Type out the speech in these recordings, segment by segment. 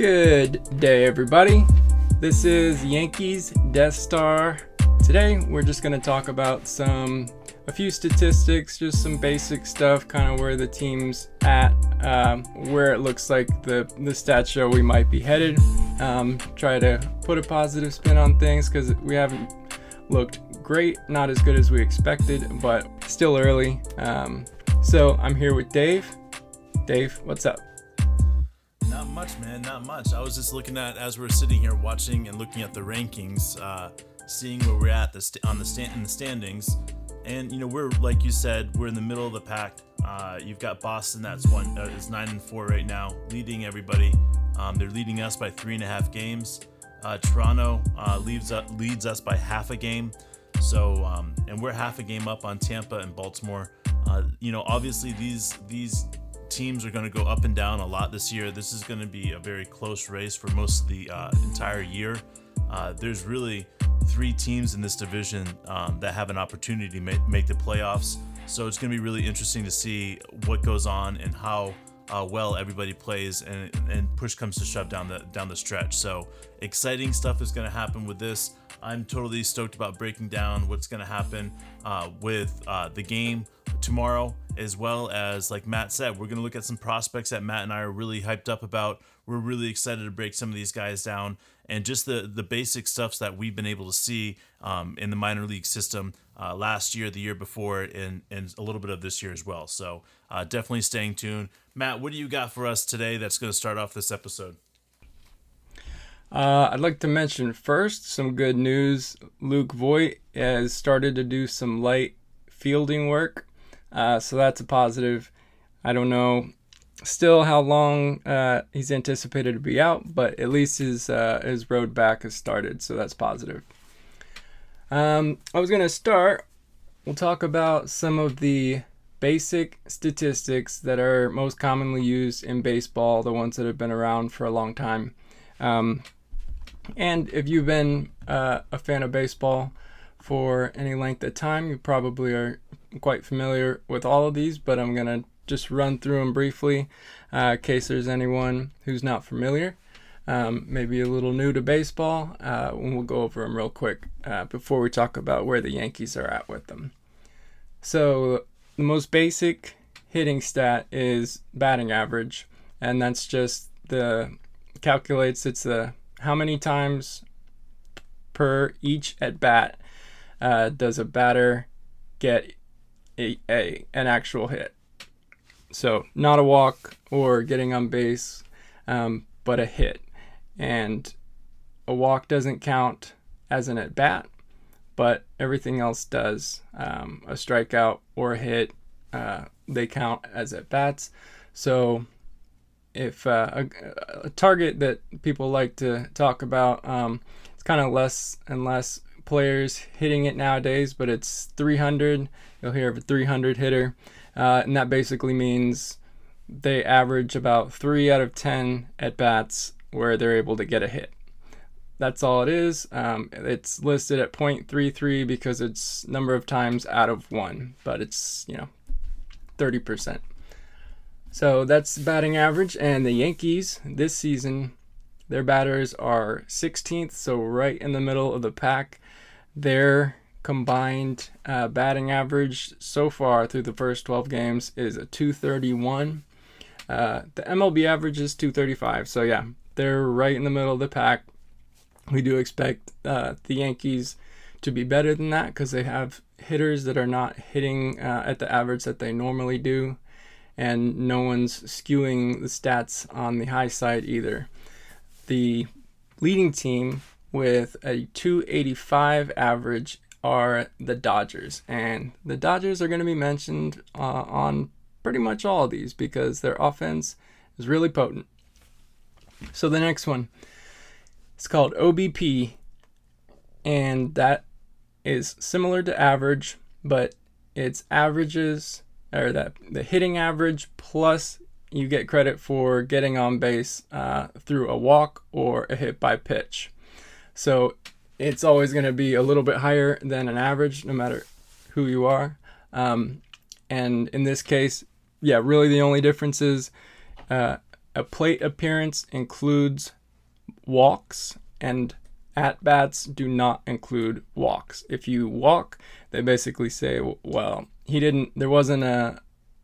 Good day, everybody. This is Yankees Death Star. Today, we're just going to talk about some, a few statistics, just some basic stuff, kind of where the team's at, um, where it looks like the the stats show we might be headed. Um, try to put a positive spin on things because we haven't looked great, not as good as we expected, but still early. Um, so I'm here with Dave. Dave, what's up? Not much, man. Not much. I was just looking at as we are sitting here watching and looking at the rankings, uh, seeing where we're at the st- on the stand in the standings, and you know we're like you said, we're in the middle of the pack. Uh, you've got Boston that's one uh, is nine and four right now, leading everybody. Um, they're leading us by three and a half games. Uh, Toronto uh, leads up, leads us by half a game. So um, and we're half a game up on Tampa and Baltimore. Uh, you know, obviously these these teams are going to go up and down a lot this year. This is going to be a very close race for most of the uh, entire year. Uh, there's really three teams in this division um, that have an opportunity to make, make the playoffs. So it's going to be really interesting to see what goes on and how uh, well everybody plays and, and push comes to shove down the down the stretch. So exciting stuff is going to happen with this. I'm totally stoked about breaking down what's going to happen uh, with uh, the game tomorrow, as well as, like Matt said, we're going to look at some prospects that Matt and I are really hyped up about. We're really excited to break some of these guys down and just the, the basic stuffs that we've been able to see um, in the minor league system uh, last year, the year before, and, and a little bit of this year as well. So uh, definitely staying tuned. Matt, what do you got for us today that's going to start off this episode? Uh, I'd like to mention first some good news. Luke Voit has started to do some light fielding work, uh, so that's a positive. I don't know still how long uh, he's anticipated to be out, but at least his uh, his road back has started, so that's positive. Um, I was gonna start. We'll talk about some of the basic statistics that are most commonly used in baseball, the ones that have been around for a long time. Um, and if you've been uh, a fan of baseball for any length of time, you probably are quite familiar with all of these, but I'm going to just run through them briefly uh, in case there's anyone who's not familiar. Um, maybe a little new to baseball, uh, and we'll go over them real quick uh, before we talk about where the Yankees are at with them. So, the most basic hitting stat is batting average, and that's just the calculates it's the how many times per each at bat uh, does a batter get a, a an actual hit? So not a walk or getting on base, um, but a hit. And a walk doesn't count as an at bat, but everything else does. Um, a strikeout or a hit, uh, they count as at bats. So if uh, a, a, target that people like to talk about, um, it's kind of less and less players hitting it nowadays, but it's 300. You'll hear of a 300 hitter, uh, and that basically means they average about three out of 10 at bats where they're able to get a hit. That's all it is. Um, it's listed at 0.33 because it's number of times out of one, but it's you know 30%. So that's batting average. And the Yankees this season, their batters are 16th, so right in the middle of the pack. Their combined uh, batting average so far through the first 12 games is a 231. Uh, the MLB average is 235. So yeah, they're right in the middle of the pack. We do expect uh, the Yankees to be better than that because they have hitters that are not hitting uh, at the average that they normally do and no one's skewing the stats on the high side either. The leading team with a 285 average are the Dodgers, and the Dodgers are going to be mentioned uh, on pretty much all of these because their offense is really potent. So the next one is called OBP, and that is similar to average, but it's averages or that the hitting average plus you get credit for getting on base uh, through a walk or a hit by pitch. So it's always going to be a little bit higher than an average, no matter who you are. Um, and in this case, yeah, really the only difference is uh, a plate appearance includes walks and at bats do not include walks. If you walk, they basically say, well, he didn't, there wasn't a,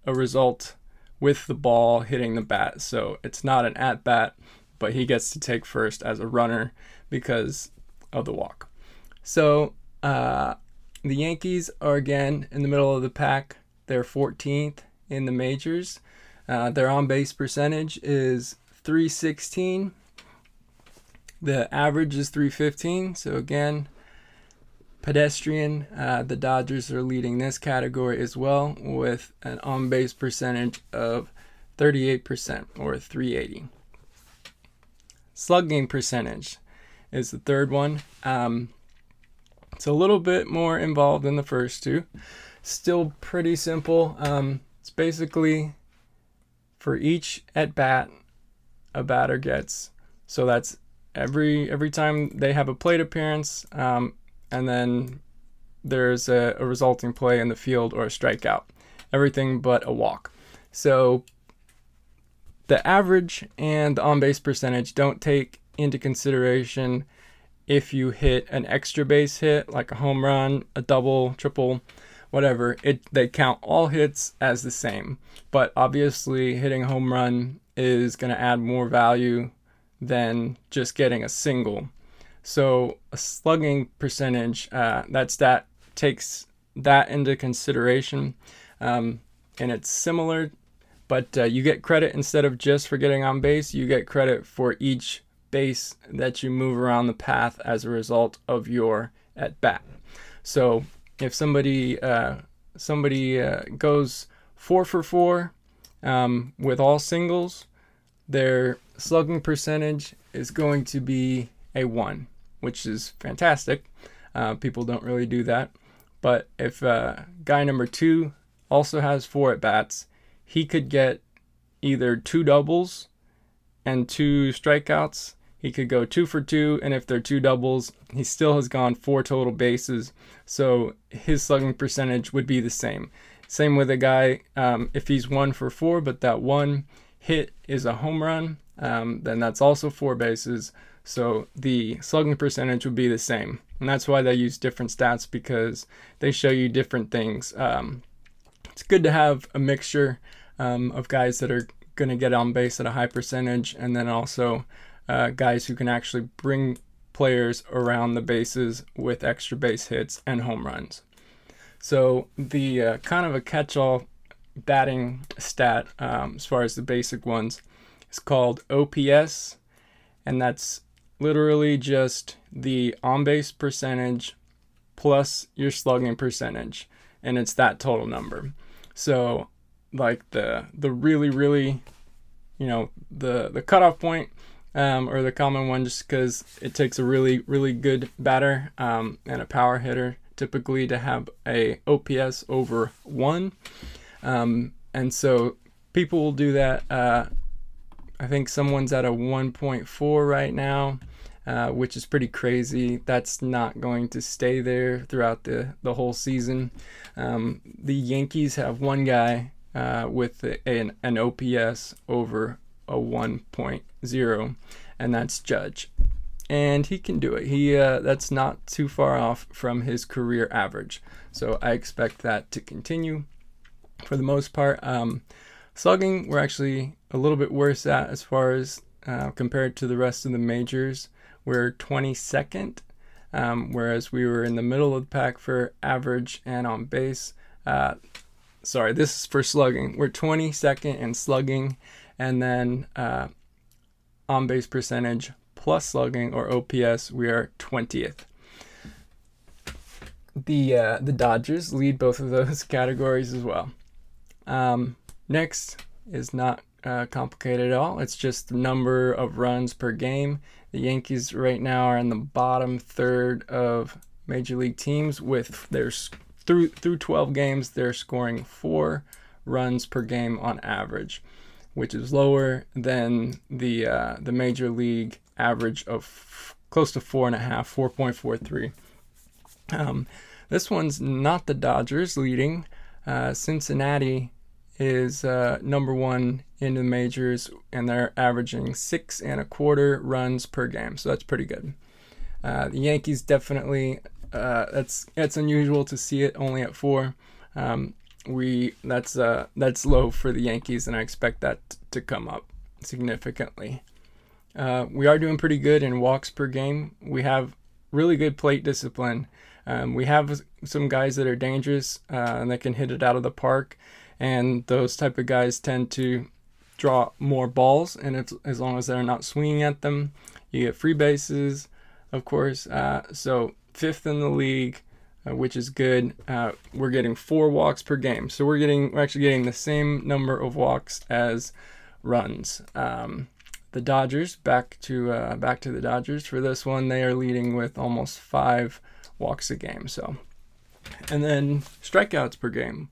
a result with the ball hitting the bat. So it's not an at bat, but he gets to take first as a runner because of the walk. So uh, the Yankees are again in the middle of the pack. They're 14th in the majors. Uh, their on base percentage is 316. The average is 315. So again, pedestrian. Uh, the Dodgers are leading this category as well with an on base percentage of 38% or 380. Slugging percentage is the third one. Um, it's a little bit more involved than the first two. Still pretty simple. Um, it's basically for each at bat a batter gets. So that's every every time they have a plate appearance, um, and then there's a, a resulting play in the field or a strikeout. Everything but a walk. So the average and the on base percentage don't take into consideration if you hit an extra base hit like a home run, a double, triple, whatever. It they count all hits as the same. But obviously hitting a home run is going to add more value than just getting a single. So a slugging percentage, uh, that stat takes that into consideration, um, and it's similar, but uh, you get credit instead of just for getting on base. You get credit for each base that you move around the path as a result of your at bat. So if somebody uh, somebody uh, goes four for four um, with all singles, their slugging percentage is going to be a one which is fantastic. Uh, people don't really do that. But if uh, guy number two also has four at bats, he could get either two doubles and two strikeouts. He could go two for two, and if they're two doubles, he still has gone four total bases. So his slugging percentage would be the same. Same with a guy, um, if he's one for four, but that one hit is a home run, um, then that's also four bases. So the slugging percentage would be the same. And that's why they use different stats because they show you different things. Um, it's good to have a mixture um, of guys that are going to get on base at a high percentage and then also uh, guys who can actually bring players around the bases with extra base hits and home runs. So the uh, kind of a catch-all batting stat um, as far as the basic ones is called OPS, and that's literally just the on base percentage plus your slugging percentage, and it's that total number. So, like the the really really, you know, the the cutoff point um, or the common one, just because it takes a really really good batter um, and a power hitter typically to have a OPS over one, um, and so people will do that. Uh, I think someone's at a 1.4 right now, uh, which is pretty crazy. That's not going to stay there throughout the, the whole season. Um, the Yankees have one guy uh, with an, an OPS over a 1.0, and that's Judge. And he can do it. He uh, that's not too far off from his career average. So I expect that to continue for the most part. Um, slugging, we're actually a little bit worse at as far as uh, compared to the rest of the majors. We're 22nd, um, whereas we were in the middle of the pack for average and on base. Uh, sorry, this is for slugging. We're 22nd in slugging, and then uh, on base percentage plus slugging or OPS, we are 20th. The uh, the Dodgers lead both of those categories as well. Um, next is not uh, complicated at all. It's just number of runs per game. The Yankees right now are in the bottom third of major league teams with their through through 12 games they're scoring four runs per game on average, which is lower than the uh, the major league average of f- close to four and a half, 4.43. Um, this one's not the Dodgers leading. Uh, Cincinnati is uh, number one in the majors, and they're averaging six and a quarter runs per game. So that's pretty good. Uh, the Yankees definitely uh, that's that's unusual to see it only at four. Um, we that's uh, that's low for the Yankees, and I expect that to come up significantly. Uh, we are doing pretty good in walks per game. We have really good plate discipline. Um, we have some guys that are dangerous uh, and that can hit it out of the park, and those type of guys tend to draw more balls. And it's, as long as they're not swinging at them, you get free bases, of course. Uh, so fifth in the league, uh, which is good. Uh, we're getting four walks per game, so we're getting we're actually getting the same number of walks as runs. Um, the Dodgers back to uh, back to the Dodgers for this one. They are leading with almost five walks a game. So, and then strikeouts per game.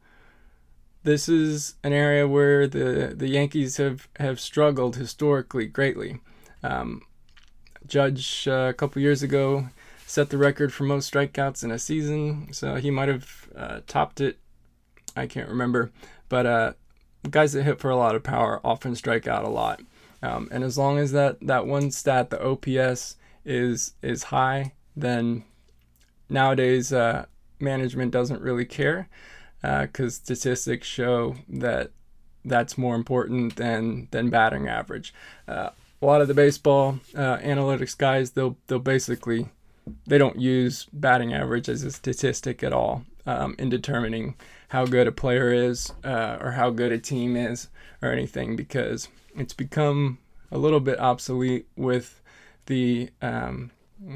This is an area where the the Yankees have have struggled historically greatly. Um, Judge uh, a couple years ago set the record for most strikeouts in a season, so he might have uh, topped it. I can't remember, but uh, guys that hit for a lot of power often strike out a lot. Um, and as long as that that one stat, the OPS, is is high, then nowadays uh, management doesn't really care because uh, statistics show that that's more important than than batting average. Uh, a lot of the baseball uh, analytics guys they'll they'll basically they don't use batting average as a statistic at all um, in determining how good a player is uh, or how good a team is or anything because it's become a little bit obsolete with the um,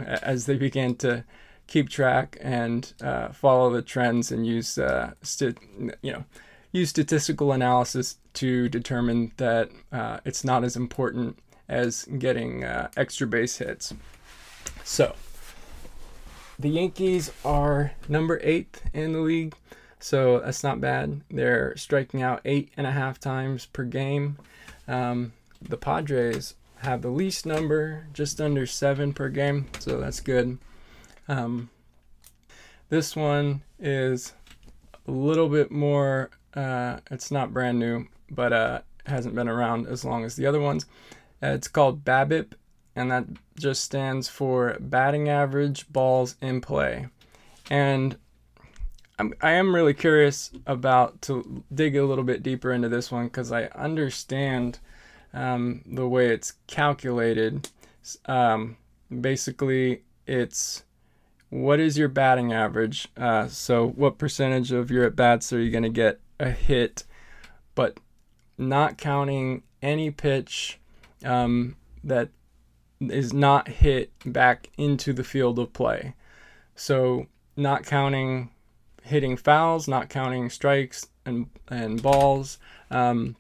as they began to keep track and uh, follow the trends and use uh, st- you know use statistical analysis to determine that uh, it's not as important as getting uh, extra base hits. So the Yankees are number eighth in the league, so that's not bad. They're striking out eight and a half times per game. Um, the Padres have the least number, just under seven per game, so that's good. Um, this one is a little bit more, uh, it's not brand new, but uh, hasn't been around as long as the other ones. Uh, it's called BABIP, and that just stands for batting average balls in play. And I'm, I am really curious about to dig a little bit deeper into this one because I understand um, the way it's calculated. Um, basically, it's what is your batting average? Uh, so, what percentage of your at bats are you going to get a hit, but not counting any pitch um, that is not hit back into the field of play. So, not counting hitting fouls, not counting strikes and and balls. Um,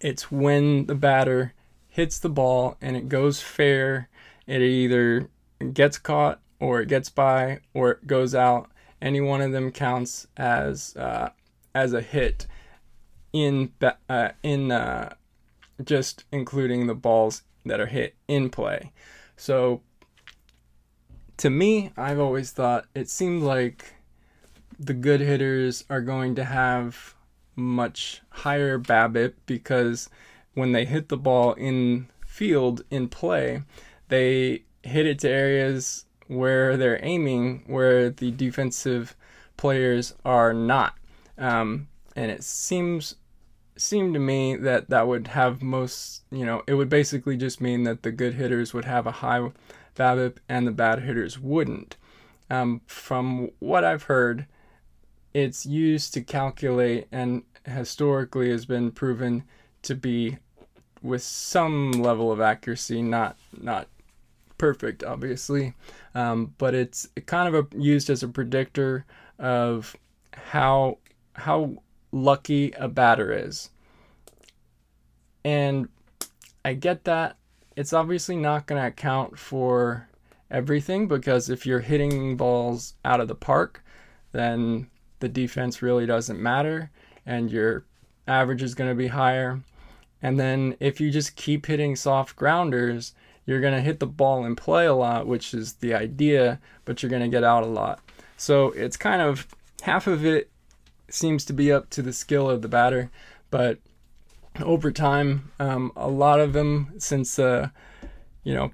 it's when the batter hits the ball and it goes fair. It either gets caught or it gets by or it goes out. Any one of them counts as uh, as a hit in uh, in uh, just including the balls that are hit in play. So to me, I've always thought it seemed like the good hitters are going to have much higher BABIP because when they hit the ball in field in play, they hit it to areas where they're aiming where the defensive players are not. Um, and it seems seemed to me that that would have most, you know, it would basically just mean that the good hitters would have a high BABIP and the bad hitters wouldn't. Um, from what I've heard, it's used to calculate and historically has been proven to be with some level of accuracy, not not perfect, obviously, um, but it's kind of a, used as a predictor of how how lucky a batter is. And I get that. It's obviously not going to account for everything because if you're hitting balls out of the park, then the defense really doesn't matter and your average is going to be higher. And then if you just keep hitting soft grounders, you're going to hit the ball and play a lot, which is the idea, but you're going to get out a lot. So it's kind of half of it seems to be up to the skill of the batter, but over time, um, a lot of them, since uh, you know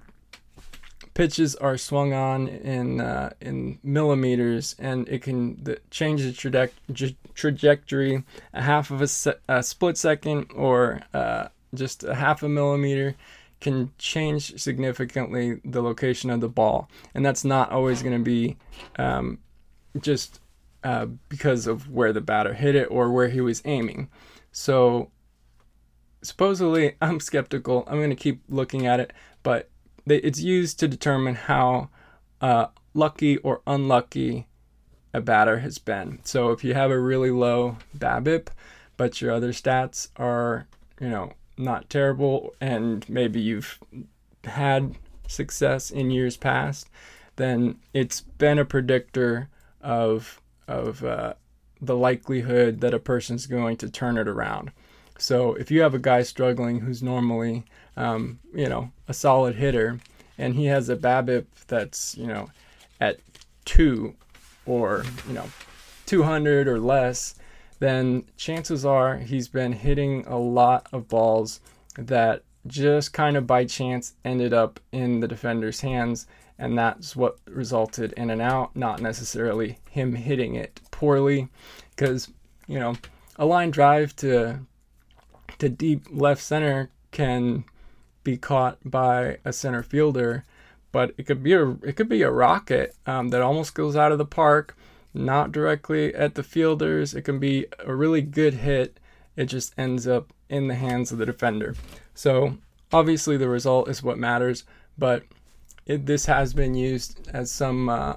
pitches are swung on in uh, in millimeters, and it can the, change the traje- trajectory a half of a, se- a split second or uh, just a half a millimeter can change significantly the location of the ball, and that's not always going to be um, just uh, because of where the batter hit it or where he was aiming. So supposedly, I'm skeptical. I'm going to keep looking at it, but it's used to determine how uh, lucky or unlucky a batter has been. So if you have a really low BABIP, but your other stats are, you know, not terrible, and maybe you've had success in years past, then it's been a predictor of of uh, the likelihood that a person's going to turn it around. So if you have a guy struggling who's normally, um, you know, a solid hitter, and he has a BABIP that's you know at two or you know 200 or less, then chances are he's been hitting a lot of balls that just kind of by chance ended up in the defender's hands and that's what resulted in an out not necessarily him hitting it poorly because you know a line drive to to deep left center can be caught by a center fielder, but it could be a it could be a rocket um, that almost goes out of the park, not directly at the fielders. It can be a really good hit. It just ends up in the hands of the defender. So obviously the result is what matters, but it, this has been used as some uh,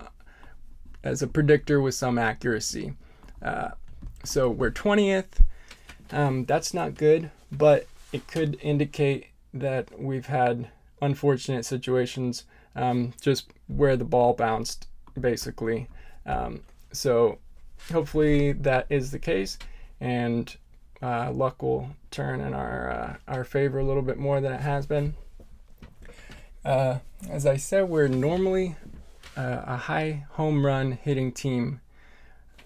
as a predictor with some accuracy. Uh, so we're 20th. Um, that's not good, but it could indicate that we've had unfortunate situations um, just where the ball bounced, basically. Um, so hopefully that is the case, and uh, luck will turn in our uh, our favor a little bit more than it has been. Uh, as I said, we're normally uh, a high home run hitting team.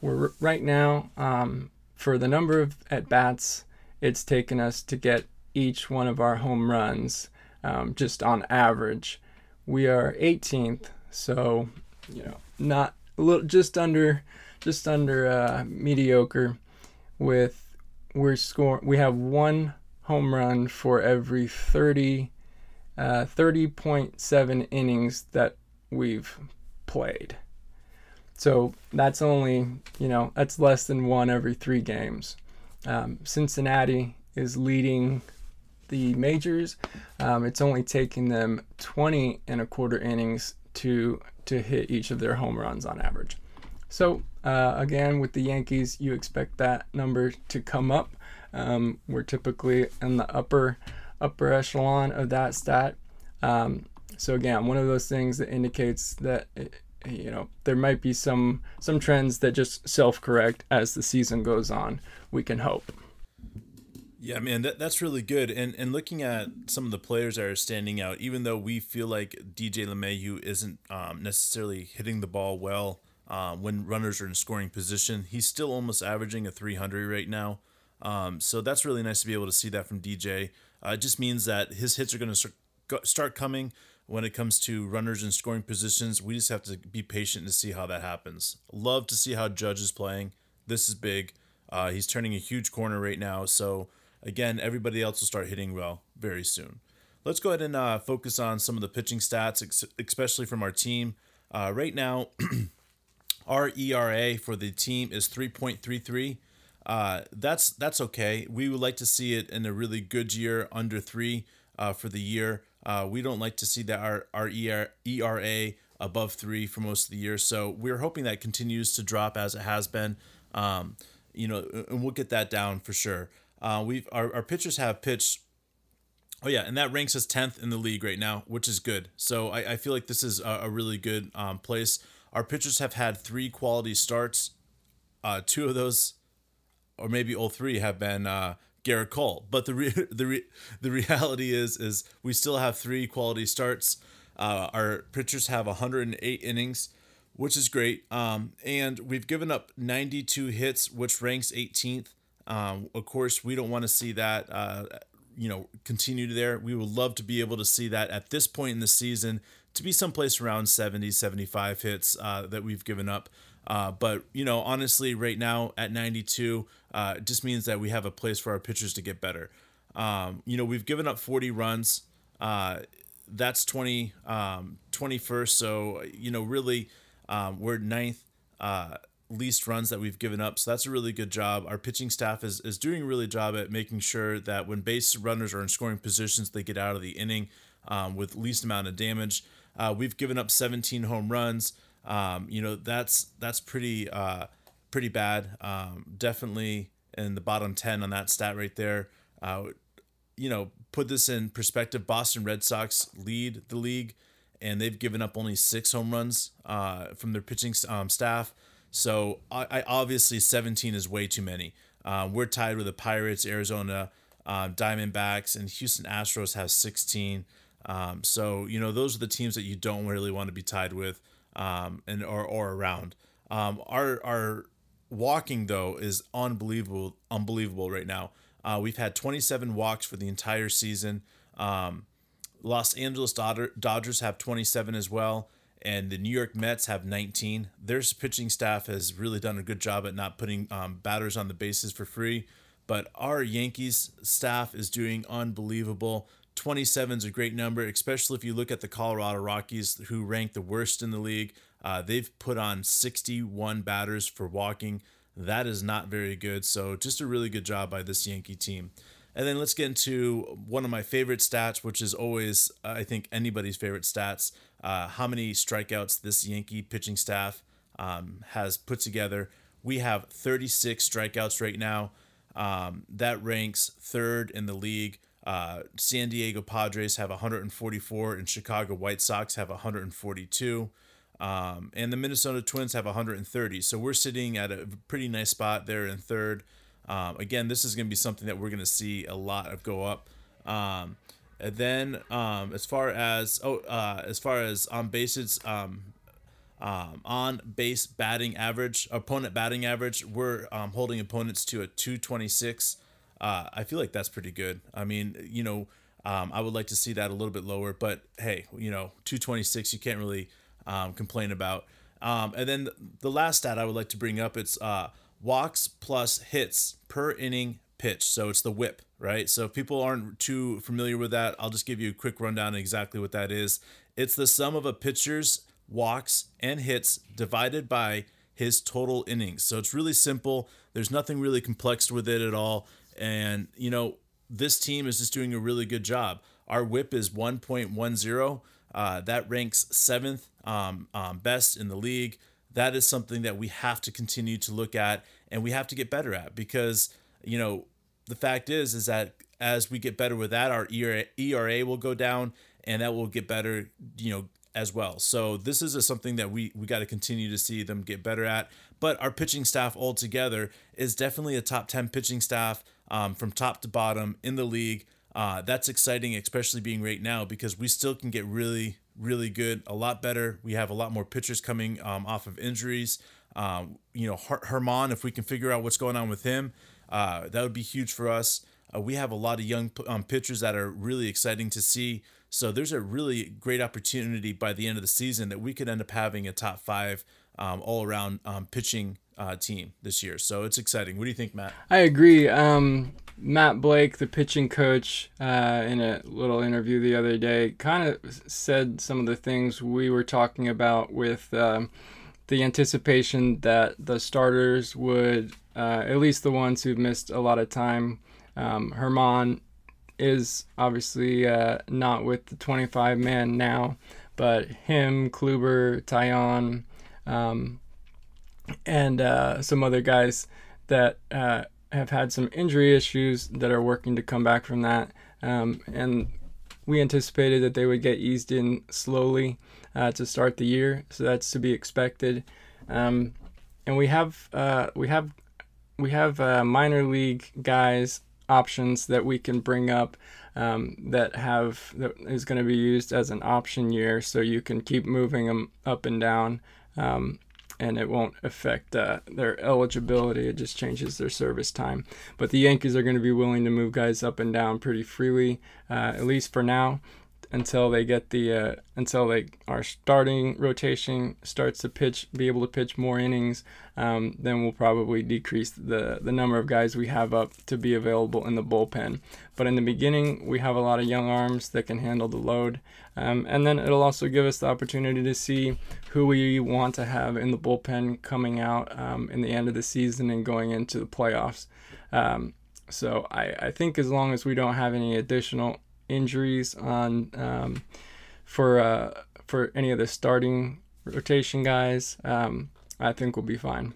We're right now um, for the number of at bats it's taken us to get each one of our home runs, um, just on average. We are 18th, so you know, not a little, just under, just under uh, mediocre. With we're score, we have one home run for every 30, uh, 30.7 innings that we've played. So that's only, you know, that's less than one every three games. Um, Cincinnati is leading the majors. Um, it's only taking them 20 and a quarter innings to to hit each of their home runs on average. So uh, again, with the Yankees, you expect that number to come up. Um, we're typically in the upper upper echelon of that stat. Um, so again, one of those things that indicates that it, you know there might be some some trends that just self-correct as the season goes on. We can hope. Yeah, man, that, that's really good. And and looking at some of the players that are standing out, even though we feel like DJ LeMahieu isn't um, necessarily hitting the ball well uh, when runners are in scoring position, he's still almost averaging a 300 right now. Um, so that's really nice to be able to see that from DJ. Uh, it just means that his hits are going to start coming when it comes to runners in scoring positions. We just have to be patient to see how that happens. Love to see how Judge is playing. This is big. Uh, he's turning a huge corner right now. So Again, everybody else will start hitting well very soon. Let's go ahead and uh, focus on some of the pitching stats, especially from our team. Uh, right now, our ERA for the team is 3.33. Uh, that's that's okay. We would like to see it in a really good year, under three uh, for the year. Uh, we don't like to see that our our ERA above three for most of the year. So we're hoping that continues to drop as it has been. Um, you know, and we'll get that down for sure. Uh, we've our, our pitchers have pitched. Oh yeah, and that ranks us tenth in the league right now, which is good. So I, I feel like this is a, a really good um, place. Our pitchers have had three quality starts. Uh, two of those, or maybe all three, have been uh, Gerrit Cole. But the re- the re- the reality is is we still have three quality starts. Uh, our pitchers have 108 innings which is great. Um, and we've given up 92 hits, which ranks 18th. Um, of course, we don't want to see that, uh, you know, continue there. We would love to be able to see that at this point in the season to be someplace around 70, 75 hits uh, that we've given up. Uh, but you know, honestly, right now at 92, uh, it just means that we have a place for our pitchers to get better. Um, you know, we've given up 40 runs. Uh, that's 20, um, 21st. So you know, really um, we're ninth uh, least runs that we've given up. So that's a really good job. Our pitching staff is, is doing a really job at making sure that when base runners are in scoring positions, they get out of the inning um, with least amount of damage. Uh, we've given up 17 home runs. Um, you know that's that's pretty uh, pretty bad. Um, definitely in the bottom 10 on that stat right there. Uh, you know, put this in perspective. Boston Red Sox lead the league and they've given up only six home runs uh, from their pitching um, staff. So I, I, obviously 17 is way too many. Uh, we're tied with the Pirates, Arizona uh, Diamondbacks, and Houston Astros has 16. Um, so you know those are the teams that you don't really want to be tied with, um, and or or around. Um, our our walking though is unbelievable, unbelievable right now. Uh, we've had 27 walks for the entire season. Um, Los Angeles Dodgers have 27 as well, and the New York Mets have 19. Their pitching staff has really done a good job at not putting um, batters on the bases for free. But our Yankees staff is doing unbelievable. 27 is a great number, especially if you look at the Colorado Rockies, who rank the worst in the league. Uh, they've put on 61 batters for walking. That is not very good. So, just a really good job by this Yankee team. And then let's get into one of my favorite stats, which is always, I think, anybody's favorite stats. Uh, how many strikeouts this Yankee pitching staff um, has put together. We have 36 strikeouts right now. Um, that ranks third in the league. Uh, San Diego Padres have 144, and Chicago White Sox have 142. Um, and the Minnesota Twins have 130. So we're sitting at a pretty nice spot there in third. Um, again, this is going to be something that we're going to see a lot of go up. Um, and then um, as far as oh, uh, as far as on bases, um, um, on base batting average, opponent batting average, we're holding opponents to a 226. Uh, I feel like that's pretty good. I mean, you know, um, I would like to see that a little bit lower, but hey, you know, 226, you can't really um, complain about. Um, and then the last stat I would like to bring up, it's uh, walks plus hits per inning pitch. So it's the whip, right? So if people aren't too familiar with that, I'll just give you a quick rundown exactly what that is. It's the sum of a pitcher's walks and hits divided by his total innings. So it's really simple. There's nothing really complex with it at all. And, you know, this team is just doing a really good job. Our whip is 1.10. Uh, that ranks seventh um, um, best in the league that is something that we have to continue to look at and we have to get better at because you know the fact is is that as we get better with that our ERA, ERA will go down and that will get better you know as well so this is a, something that we we got to continue to see them get better at but our pitching staff altogether is definitely a top 10 pitching staff um, from top to bottom in the league uh, that's exciting especially being right now because we still can get really really good, a lot better. We have a lot more pitchers coming um, off of injuries. Um, you know, Her- Germán, if we can figure out what's going on with him, uh, that would be huge for us. Uh, we have a lot of young um, pitchers that are really exciting to see. So there's a really great opportunity by the end of the season that we could end up having a top five um, all around um, pitching uh, team this year. So it's exciting. What do you think, Matt? I agree. Um, Matt Blake, the pitching coach, uh, in a little interview the other day, kind of said some of the things we were talking about with um, the anticipation that the starters would, uh, at least the ones who've missed a lot of time. Um, Germán is obviously uh, not with the 25 man now, but him, Kluber, Taillon, um, and uh, some other guys that uh, have had some injury issues that are working to come back from that. Um, and we anticipated that they would get eased in slowly uh, to start the year, so that's to be expected. Um, and we have uh, we have we have uh, minor league guys options that we can bring up um, that have that is going to be used as an option year, so you can keep moving them up and down Um, and it won't affect uh, their eligibility. It just changes their service time. But the Yankees are going to be willing to move guys up and down pretty freely, uh, at least for now until they get the uh, until they our starting rotation starts to pitch be able to pitch more innings um, then we'll probably decrease the the number of guys we have up to be available in the bullpen. But in the beginning we have a lot of young arms that can handle the load. Um, and then it'll also give us the opportunity to see who we want to have in the bullpen coming out um, in the end of the season and going into the playoffs. Um, so I, I think as long as we don't have any additional injuries on um, for uh, for any of the starting rotation guys, um, I think we'll be fine.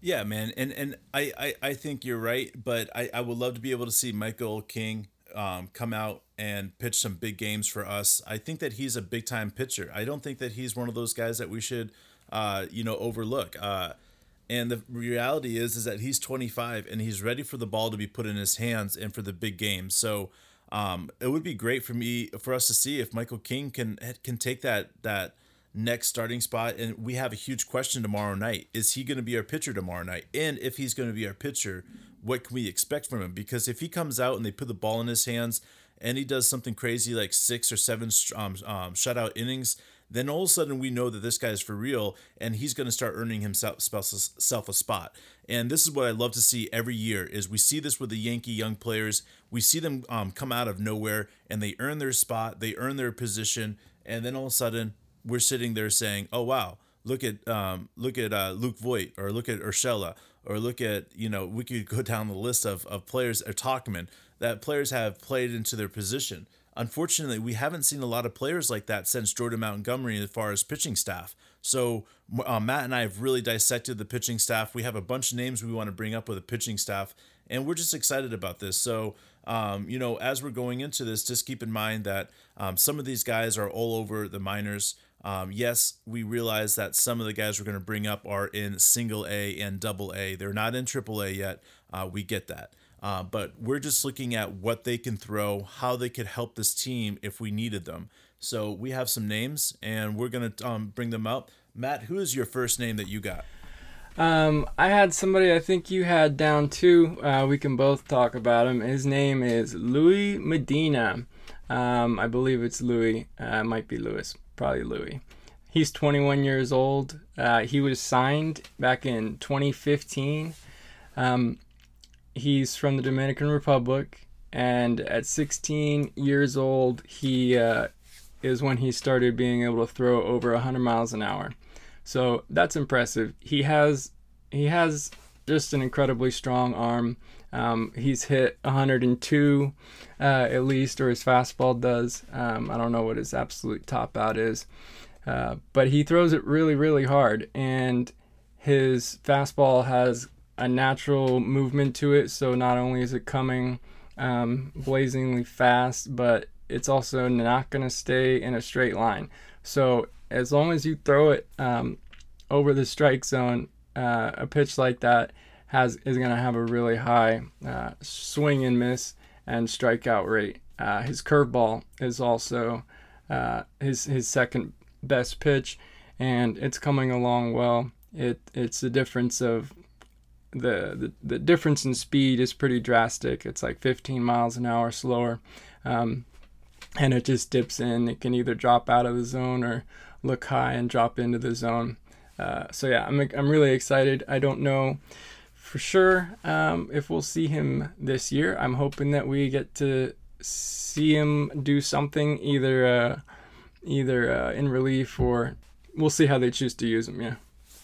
Yeah, man, and and I, I, I think you're right, but I, I would love to be able to see Michael King um, come out and pitch some big games for us. I think that he's a big time pitcher. I don't think that he's one of those guys that we should, uh, you know, overlook. Uh, and the reality is, is that he's 25 and he's ready for the ball to be put in his hands and for the big games. So um, it would be great for me for us to see if Michael King can can take that that next starting spot. And we have a huge question tomorrow night: Is he going to be our pitcher tomorrow night? And if he's going to be our pitcher, what can we expect from him? Because if he comes out and they put the ball in his hands and he does something crazy like six or seven um, um, shutout innings, then all of a sudden we know that this guy is for real and he's going to start earning himself self a spot. And this is what I love to see every year is we see this with the Yankee young players. We see them um, come out of nowhere and they earn their spot, they earn their position, and then all of a sudden we're sitting there saying, "Oh wow, look at um, look at uh, Luke Voit or look at Urshela or look at you know we could go down the list of of players or Tauchman that players have played into their position." Unfortunately, we haven't seen a lot of players like that since Jordan Montgomery as far as pitching staff. So uh, Matt and I have really dissected the pitching staff. We have a bunch of names we want to bring up with the pitching staff, and we're just excited about this. So um, you know, as we're going into this, just keep in mind that um, some of these guys are all over the minors. Um, yes, we realize that some of the guys we're going to bring up are in single A and double A. They're not in triple A yet. Uh, we get that. Uh, but we're just looking at what they can throw, how they could help this team if we needed them. So we have some names, and we're gonna um, bring them up. Matt, who is your first name that you got? Um, I had somebody I think you had down too. Uh, we can both talk about him. His name is Luis Medina. Um, I believe it's Louis. Uh, might be Louis. Probably Louis. He's 21 years old. Uh, he was signed back in 2015. Um, he's from the Dominican Republic, and at 16 years old, he uh, is when he started being able to throw over 100 miles an hour. So that's impressive. He has he has just an incredibly strong arm. Um, he's hit 102 uh, at least, or his fastball does. Um, I don't know what his absolute top out is, uh, but he throws it really, really hard, and his fastball has a natural movement to it. So not only is it coming um, blazingly fast, but it's also not going to stay in a straight line. So as long as you throw it um, over the strike zone, uh, a pitch like that has is going to have a really high uh, swing and miss and strikeout rate. Uh, his curveball is also uh, his his second best pitch, and it's coming along well. It it's the difference of the, the, the difference in speed is pretty drastic. It's like 15 miles an hour slower. Um, and it just dips in. It can either drop out of the zone or look high and drop into the zone. Uh, so yeah, I'm I'm really excited. I don't know for sure um, if we'll see him this year. I'm hoping that we get to see him do something either uh, either uh, in relief or we'll see how they choose to use him. Yeah.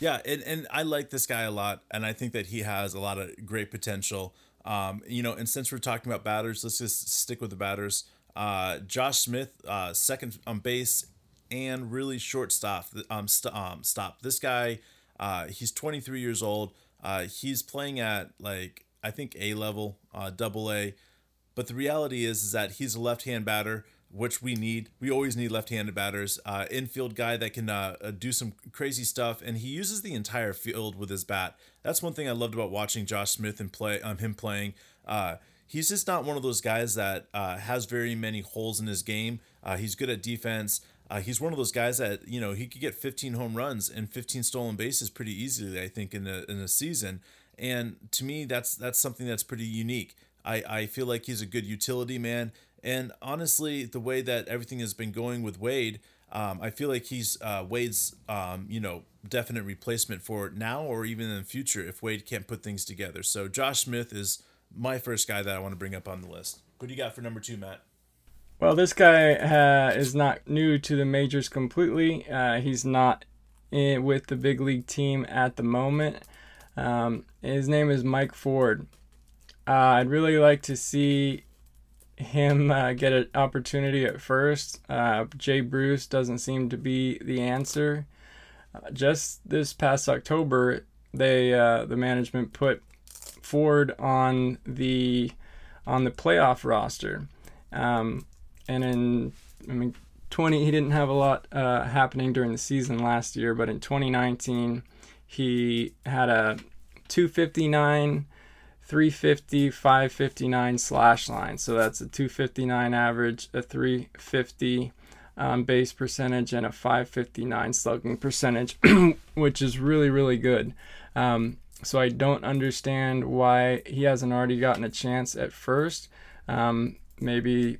Yeah, and, and I like this guy a lot, and I think that he has a lot of great potential. Um, you know, and since we're talking about batters, let's just stick with the batters. Uh, Josh Smith, uh, second on base, and really short stop. Um, st- um, stop. This guy, uh, he's 23 years old. Uh, he's playing at like I think A level, uh, double A. But the reality is, is that he's a left-hand batter which we need. We always need left-handed batters. Uh, infield guy that can uh, uh, do some crazy stuff, and he uses the entire field with his bat. That's one thing I loved about watching Josh Smith and play um, him playing. Uh, he's just not one of those guys that uh, has very many holes in his game. Uh, he's good at defense. Uh, he's one of those guys that you know he could get 15 home runs and 15 stolen bases pretty easily. I think in a in a season, and to me that's that's something that's pretty unique. I I feel like he's a good utility man, and honestly, the way that everything has been going with Wade, um, I feel like he's uh, Wade's um, you know definite replacement for now or even in the future if Wade can't put things together. So Josh Smith is my first guy that I want to bring up on the list. What do you got for number two, Matt? Well, this guy uh, is not new to the majors completely. Uh, he's not in, with the big league team at the moment. Um, his name is Mike Ford. Uh, I'd really like to see him uh, get an opportunity at first. Uh, Jay Bruce doesn't seem to be the answer. Uh, just this past October, they the management put Ford on the on the playoff roster. Um, and in I mean 20 he didn't have a lot uh, happening during the season last year, but in 2019 he had a 259 350 559 slash line. So that's a 259 average, a 350 um, base percentage, and a 559 slugging percentage, which is really, really good. Um, so I don't understand why he hasn't already gotten a chance at first. Um, maybe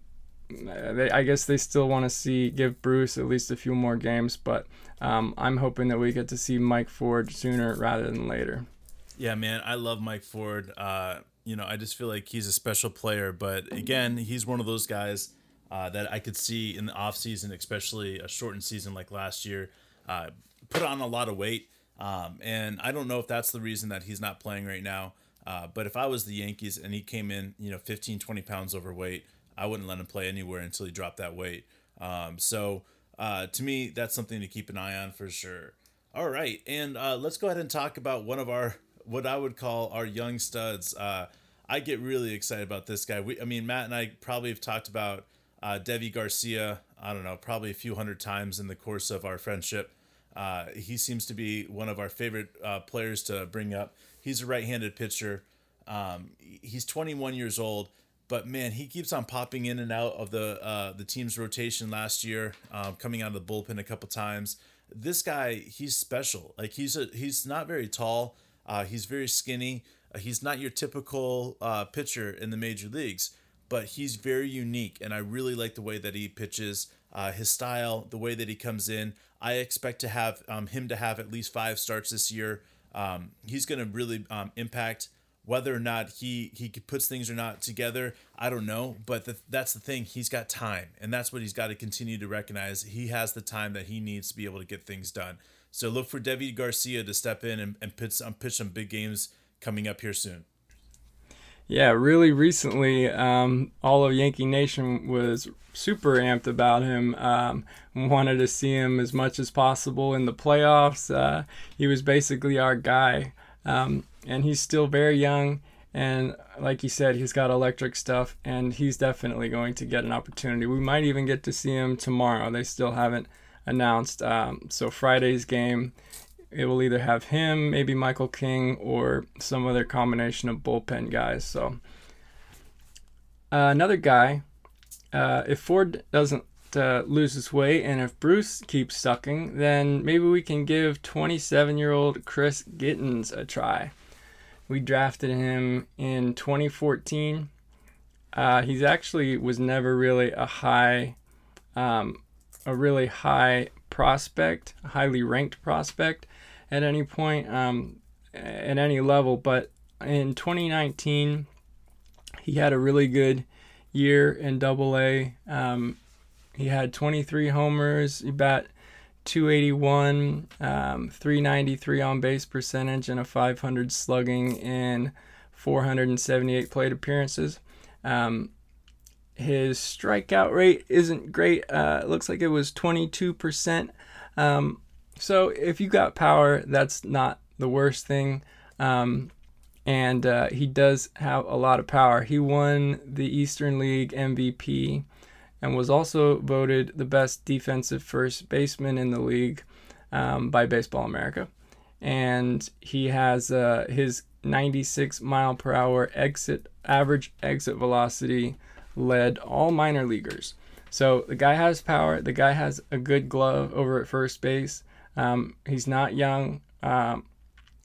they, I guess they still want to see give Bruce at least a few more games, but um, I'm hoping that we get to see Mike Ford sooner rather than later. Yeah, man, I love Mike Ford. Uh, you know, I just feel like he's a special player, but again, he's one of those guys uh, that I could see in the off season, especially a shortened season like last year, uh, put on a lot of weight. Um, and I don't know if that's the reason that he's not playing right now. Uh, but if I was the Yankees and he came in, you know, 15, 20 pounds overweight, I wouldn't let him play anywhere until he dropped that weight. Um, so uh, to me, that's something to keep an eye on for sure. All right, and uh, let's go ahead and talk about one of our what I would call our young studs. Uh, I get really excited about this guy. We, I mean, Matt and I probably have talked about uh, Deivi Garcia. I don't know, probably a few hundred times in the course of our friendship. Uh, he seems to be one of our favorite uh, players to bring up. He's a right-handed pitcher. Um, he's 21 years old but man, he keeps on popping in and out of the uh, the team's rotation last year, um, coming out of the bullpen a couple times. This guy, he's special. Like he's a he's not very tall. Uh, he's very skinny. Uh, he's not your typical uh, pitcher in the major leagues, but he's very unique, and I really like the way that he pitches. Uh, his style, the way that he comes in. I expect to have um, him to have at least five starts this year. Um, he's going to really um, impact whether or not he he puts things or not together, I don't know. But the, that's the thing; he's got time, and that's what he's got to continue to recognize. He has the time that he needs to be able to get things done. So look for Deivi Garcia to step in and, and pitch, um, pitch some big games coming up here soon. Yeah, really recently, um, all of Yankee Nation was super amped about him. Um, wanted to see him as much as possible in the playoffs. Uh, he was basically our guy. Um, and he's still very young. And like you said, he's got electric stuff, and he's definitely going to get an opportunity. We might even get to see him tomorrow. They still haven't announced. Um, so Friday's game, it will either have him, maybe Michael King, or some other combination of bullpen guys. So uh, another guy, uh, if Ford doesn't uh, lose his weight, and if Bruce keeps sucking, then maybe we can give 27-year-old Chris Gittens a try. We drafted him in 2014. Uh, he's actually was never really a high, um, a really high prospect, highly ranked prospect at any point, um, at any level. But in 2019, he had a really good year in Double A. Um, he had 23 homers. He bat 281, um, 393 on base percentage, and a 500 slugging in 478 plate appearances. Um, his strikeout rate isn't great. Uh, it looks like it was 22%. Um, so if you got power, that's not the worst thing. Um, and uh, he does have a lot of power. He won the Eastern League MVP and was also voted the best defensive first baseman in the league um, by Baseball America. And he has uh, his 96 mile per hour exit average exit velocity led all minor leaguers. So the guy has power. The guy has a good glove over at first base. Um, he's not young. Um,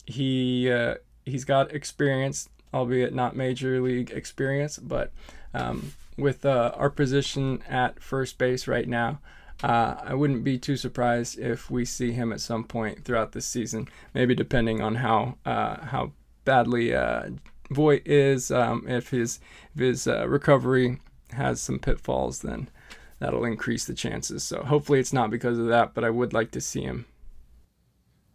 he uh, he's got experience, albeit not major league experience. But um, with uh, our position at first base right now, uh, I wouldn't be too surprised if we see him at some point throughout this season. Maybe depending on how uh, how badly Voit is, um, if his if his uh, recovery has some pitfalls, then that'll increase the chances. So hopefully it's not because of that, but I would like to see him.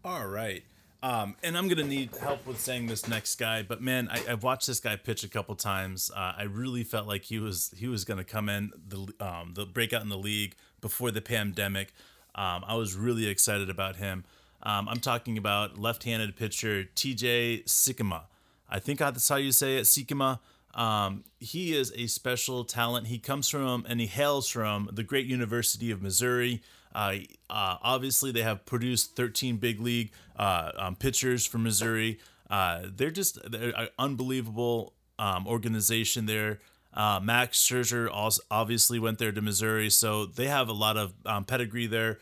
All right. Um, and I'm gonna need help with saying this next guy, but man, I, have watched this guy pitch a couple times. Uh, I really felt like he was he was gonna come in the um, the breakout in the league before the pandemic. Um, I was really excited about him. Um, I'm talking about left-handed pitcher T.J. Sikkema. I think that's how you say it, Sikkema. Um, he is a special talent. He comes from and he hails from the great University of Missouri. Uh, uh, obviously, they have produced 13 big league uh, um, pitchers from Missouri. Uh, they're just they're an unbelievable um, organization there. Uh, Max Scherzer also obviously went there to Missouri, so they have a lot of um, pedigree there.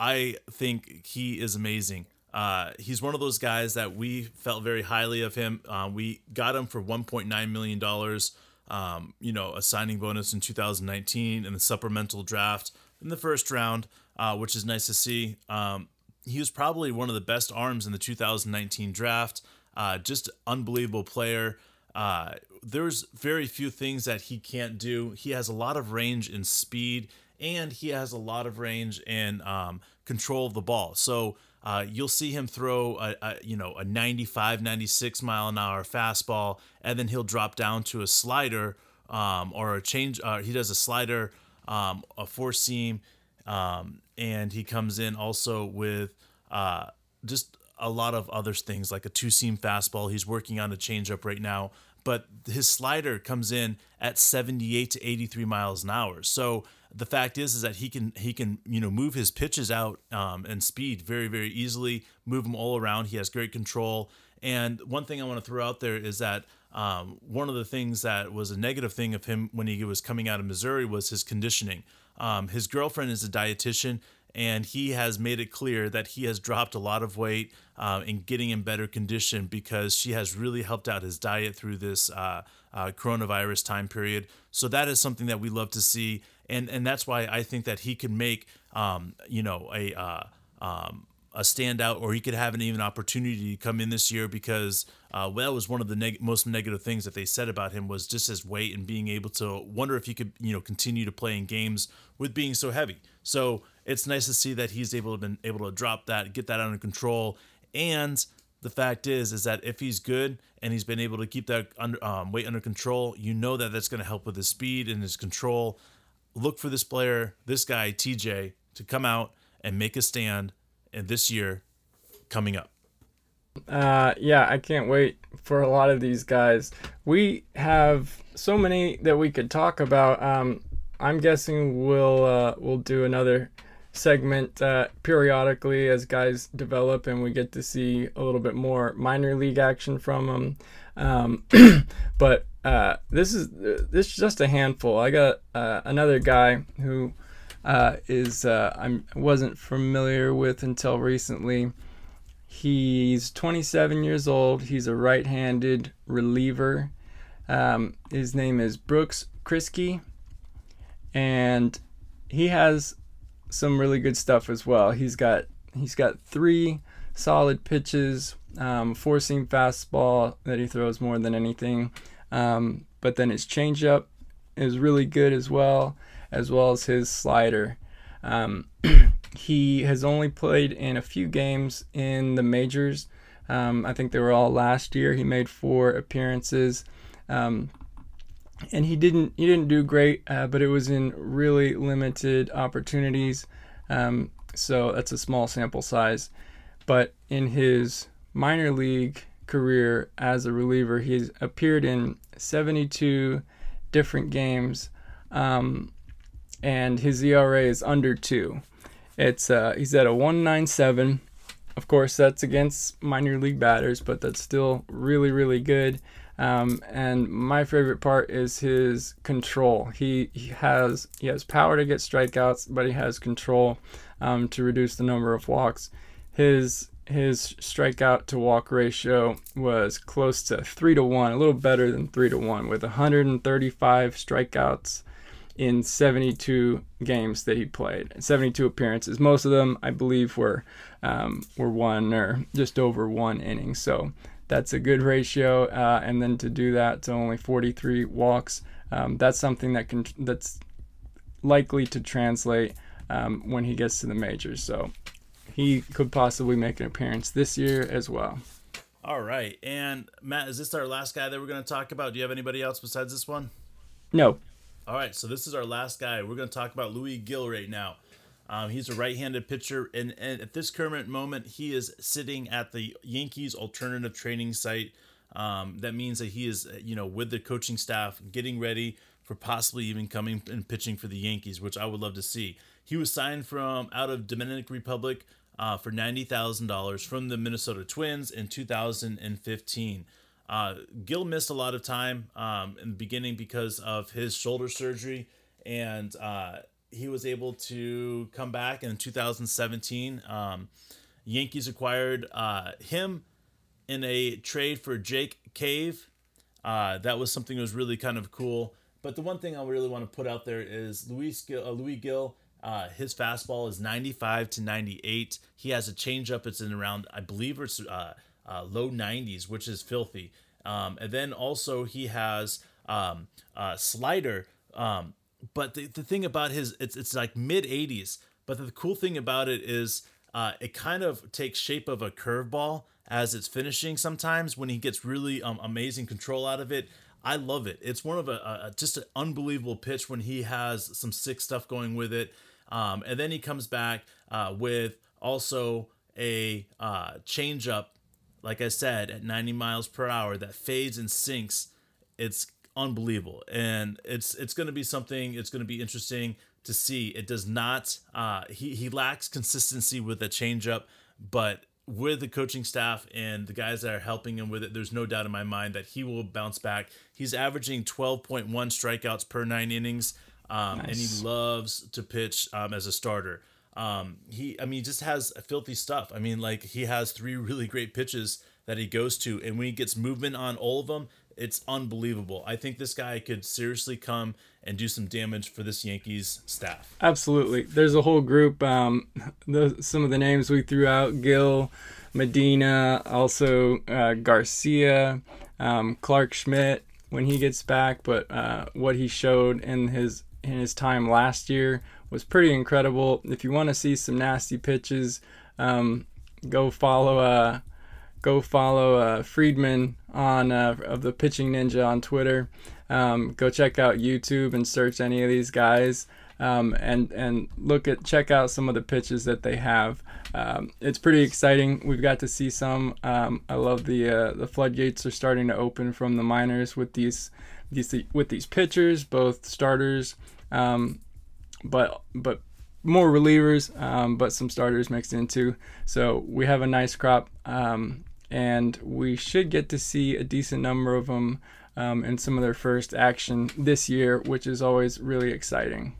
I think he is amazing. Uh, he's one of those guys that we felt very highly of him. Uh, we got him for 1.9 million dollars. Um, you know, a signing bonus in 2019 and the supplemental draft in the first round, uh, which is nice to see. Um, he was probably one of the best arms in the 2019 draft. Uh, just unbelievable player. Uh, there's very few things that he can't do. He has a lot of range and speed, and he has a lot of range and um, control of the ball. So uh, you'll see him throw a, a, you know a 95, 96 mile an hour fastball, and then he'll drop down to a slider um, or a change. Uh, he does a slider, um, a four seam, um, and he comes in also with uh, just a lot of other things like a two seam fastball. He's working on a changeup right now but his slider comes in at 78 to 83 miles an hour. So the fact is is that he can he can you know move his pitches out um, and speed very very easily, move them all around. He has great control. And one thing I want to throw out there is that um, one of the things that was a negative thing of him when he was coming out of Missouri was his conditioning. Um, his girlfriend is a dietitian, and he has made it clear that he has dropped a lot of weight uh, and getting in better condition because she has really helped out his diet through this uh, uh, coronavirus time period. So that is something that we love to see, and and that's why I think that he can make um, you know a uh, um, a standout, or he could have an even opportunity to come in this year because uh, well, that was one of the neg- most negative things that they said about him was just his weight and being able to wonder if he could you know continue to play in games with being so heavy. So it's nice to see that he's able to been able to drop that, get that under control, and the fact is is that if he's good and he's been able to keep that under, um, weight under control, you know that that's going to help with his speed and his control. Look for this player, this guy TJ, to come out and make a stand in this year coming up. Uh, yeah, I can't wait for a lot of these guys. We have so many that we could talk about. Um, I'm guessing we'll uh, we'll do another segment uh, periodically as guys develop and we get to see a little bit more minor league action from them. Um, but uh, this is this is just a handful. I got uh, another guy who uh, is uh, I wasn't familiar with until recently. He's 27 years old. He's a right-handed reliever. Um, his name is Brooks Kriske, and he has some really good stuff as well. He's got he's got three solid pitches, um, four seam fastball that he throws more than anything. Um, but then his changeup is really good as well, as well as his slider. Um, he has only played in a few games in the majors. Um, I think they were all last year. He made four appearances. Um, and he didn't he didn't do great, uh, but it was in really limited opportunities. Um, so that's a small sample size. But in his minor league career as a reliever, he's appeared in 72 different games, um, and his ERA is under two. It's uh, he's at a 197. Of course, that's against minor league batters, but that's still really really good. Um, and my favorite part is his control. He, he has he has power to get strikeouts, but he has control um, to reduce the number of walks. His his strikeout to walk ratio was close to three to one, a little better than three to one, with 135 strikeouts in 72 games that he played, 72 appearances. Most of them, I believe, were um, were one or just over one inning. So that's a good ratio. Uh, and then to do that to only 43 walks, um, that's something that can that's likely to translate um, when he gets to the majors. So he could possibly make an appearance this year as well. All right. And Matt, is this our last guy that we're going to talk about? Do you have anybody else besides this one? No. All right. So this is our last guy. We're going to talk about Louis Gill right now. Um, he's a right-handed pitcher, and, and at this current moment, he is sitting at the Yankees alternative training site. Um, that means that he is, you know, with the coaching staff, getting ready for possibly even coming and pitching for the Yankees, which I would love to see. He was signed from out of Dominican Republic uh, for $90,000 from the Minnesota Twins in 2015. Uh, Gil missed a lot of time um, in the beginning because of his shoulder surgery, and uh, he was able to come back in 2017. Um, Yankees acquired uh, him in a trade for Jake Cave. Uh, that was something that was really kind of cool. But the one thing I really want to put out there is Luis Gil, uh, Luis Gil uh, his fastball is 95 to 98. He has a changeup. It's in around, I believe it's uh, uh, low 90s, which is filthy. Um, and then also he has um, slider. Um, but the, the thing about his, it's, it's like mid 80s. But the cool thing about it is uh, it kind of takes shape of a curveball as it's finishing sometimes when he gets really um, amazing control out of it. I love it. It's one of a, a, just an unbelievable pitch when he has some sick stuff going with it. Um, and then he comes back uh, with also a uh, changeup, like I said, at 90 miles per hour that fades and sinks. It's unbelievable, and it's it's going to be something. It's going to be interesting to see. It does not. Uh, he he lacks consistency with the changeup, but with the coaching staff and the guys that are helping him with it, there's no doubt in my mind that he will bounce back. He's averaging 12.1 strikeouts per nine innings um, nice. and he loves to pitch um, as a starter. Um, he, I mean, he just has filthy stuff. I mean, like he has three really great pitches that he goes to, and when he gets movement on all of them, it's unbelievable. I think this guy could seriously come and do some damage for this Yankees staff. Absolutely. There's a whole group. Um, the, some of the names we threw out: Gil, Medina, also uh, Garcia, um, Clarke Schmidt when he gets back. But uh, what he showed in his in his time last year was pretty incredible. If you want to see some nasty pitches, um, go follow uh, go follow uh, Friedman on uh, of the Pitching Ninja on Twitter. Um, go check out YouTube and search any of these guys. Um, and and look at check out some of the pitches that they have. Um, it's pretty exciting. We've got to see some. Um, I love the uh, the floodgates are starting to open from the minors with these these with these pitchers, both starters um, but but more relievers, um, but some starters mixed in too. So we have a nice crop, um, and we should get to see a decent number of them um, in some of their first action this year, which is always really exciting.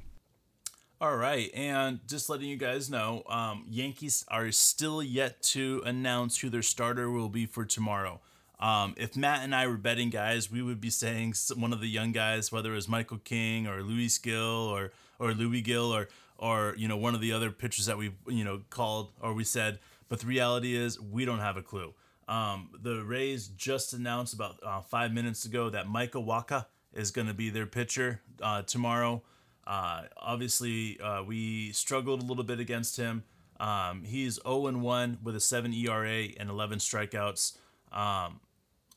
All right, and just letting you guys know, um, Yankees are still yet to announce who their starter will be for tomorrow. Um, if Matt and I were betting guys, we would be saying one of the young guys, whether it was Michael King or Louis Gill or or Luis Gil or or you know one of the other pitchers that we you know called or we said. But the reality is we don't have a clue. Um, the Rays just announced about uh, five minutes ago that Michael Wacha is going to be their pitcher uh, tomorrow. Uh, obviously, uh, we struggled a little bit against him. Um, he's 0 1 with a 7 ERA and 11 strikeouts. Um,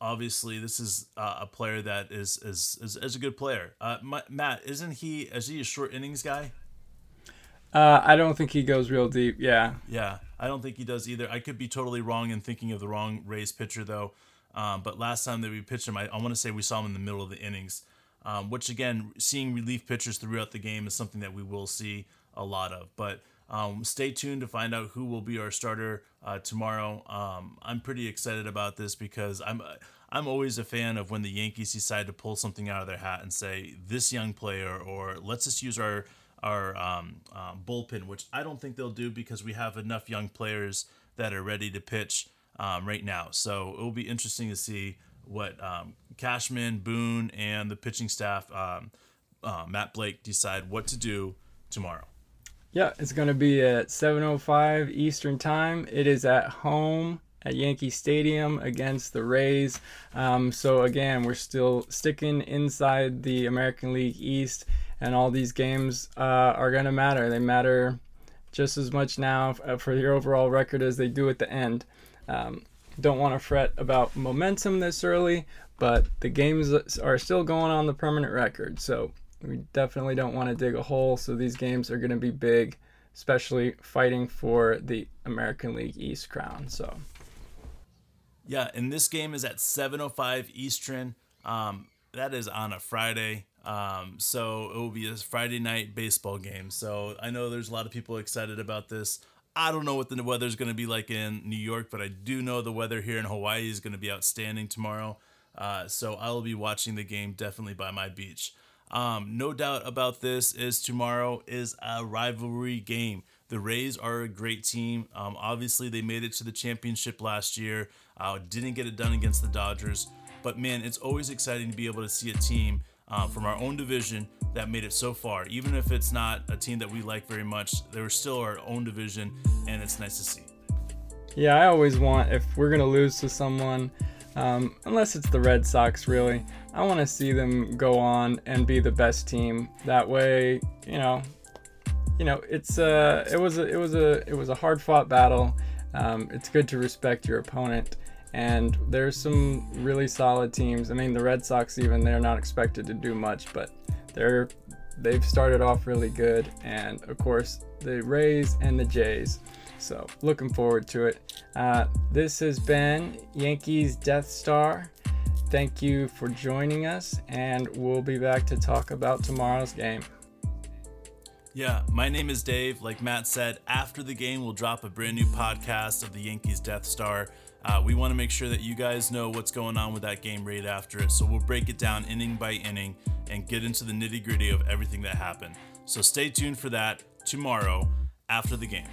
obviously this is uh, a player that is is is, is a good player. Uh, Matt, isn't he? Is he a short innings guy? Uh, I don't think he goes real deep. Yeah. Yeah, I don't think he does either. I could be totally wrong in thinking of the wrong Rays pitcher though. Um, but last time that we pitched him, I, I want to say we saw him in the middle of the innings. Um, which again, seeing relief pitchers throughout the game is something that we will see a lot of. But um, stay tuned to find out who will be our starter uh, tomorrow. Um, I'm pretty excited about this because I'm I'm always a fan of when the Yankees decide to pull something out of their hat and say this young player, or let's just use our our um, um, bullpen, which I don't think they'll do because we have enough young players that are ready to pitch um, right now. So it will be interesting to see what um, Cashman, Boone, and the pitching staff, uh, Matt Blake, decide what to do tomorrow. Yeah, it's going to be at 7:05 Eastern Time. It is at home at Yankee Stadium against the Rays. Um, so again, we're still sticking inside the American League East, and all these games uh, are going to matter. They matter just as much now uh, for your overall record as they do at the end. Um, don't want to fret about momentum this early, but the games are still going on the permanent record. So we definitely don't want to dig a hole. So these games are going to be big, especially fighting for the American League East crown. So. Yeah, and this game is at 7:05 Eastern. Um, that is on a Friday. Um, so it will be a Friday night baseball game. So I know there's a lot of people excited about this. I don't know what the weather's going to be like in New York, but I do know the weather here in Hawaii is going to be outstanding tomorrow. Uh, so I will be watching the game definitely by my beach. Um, no doubt about this is tomorrow is a rivalry game. The Rays are a great team. Um, obviously, they made it to the championship last year. Uh, didn't get it done against the Dodgers, but man, it's always exciting to be able to see a team uh, from our own division that made it so far. Even if it's not a team that we like very much, they're still our own division, and it's nice to see. Yeah, I always want, if we're to lose to someone, um, unless it's the Red Sox, really, I want to see them go on and be the best team. That way, you know, you know, it's uh, it was a, it was a, it was a hard fought battle. Um, it's good to respect your opponent and there's some really solid teams. I mean, the Red Sox even they're not expected to do much, but they're they've started off really good, and of course the Rays and the Jays. So looking forward to it. Uh, this has been Yankees Death Star. Thank you for joining us, and we'll be back to talk about tomorrow's game. Yeah, my name is Dave. Like Matt said, after the game, we'll drop a brand new podcast of the Yankees Death Star. Uh, we want to make sure that you guys know what's going on with that game right after it. So we'll break it down inning by inning and get into the nitty gritty of everything that happened. So stay tuned for that tomorrow after the game.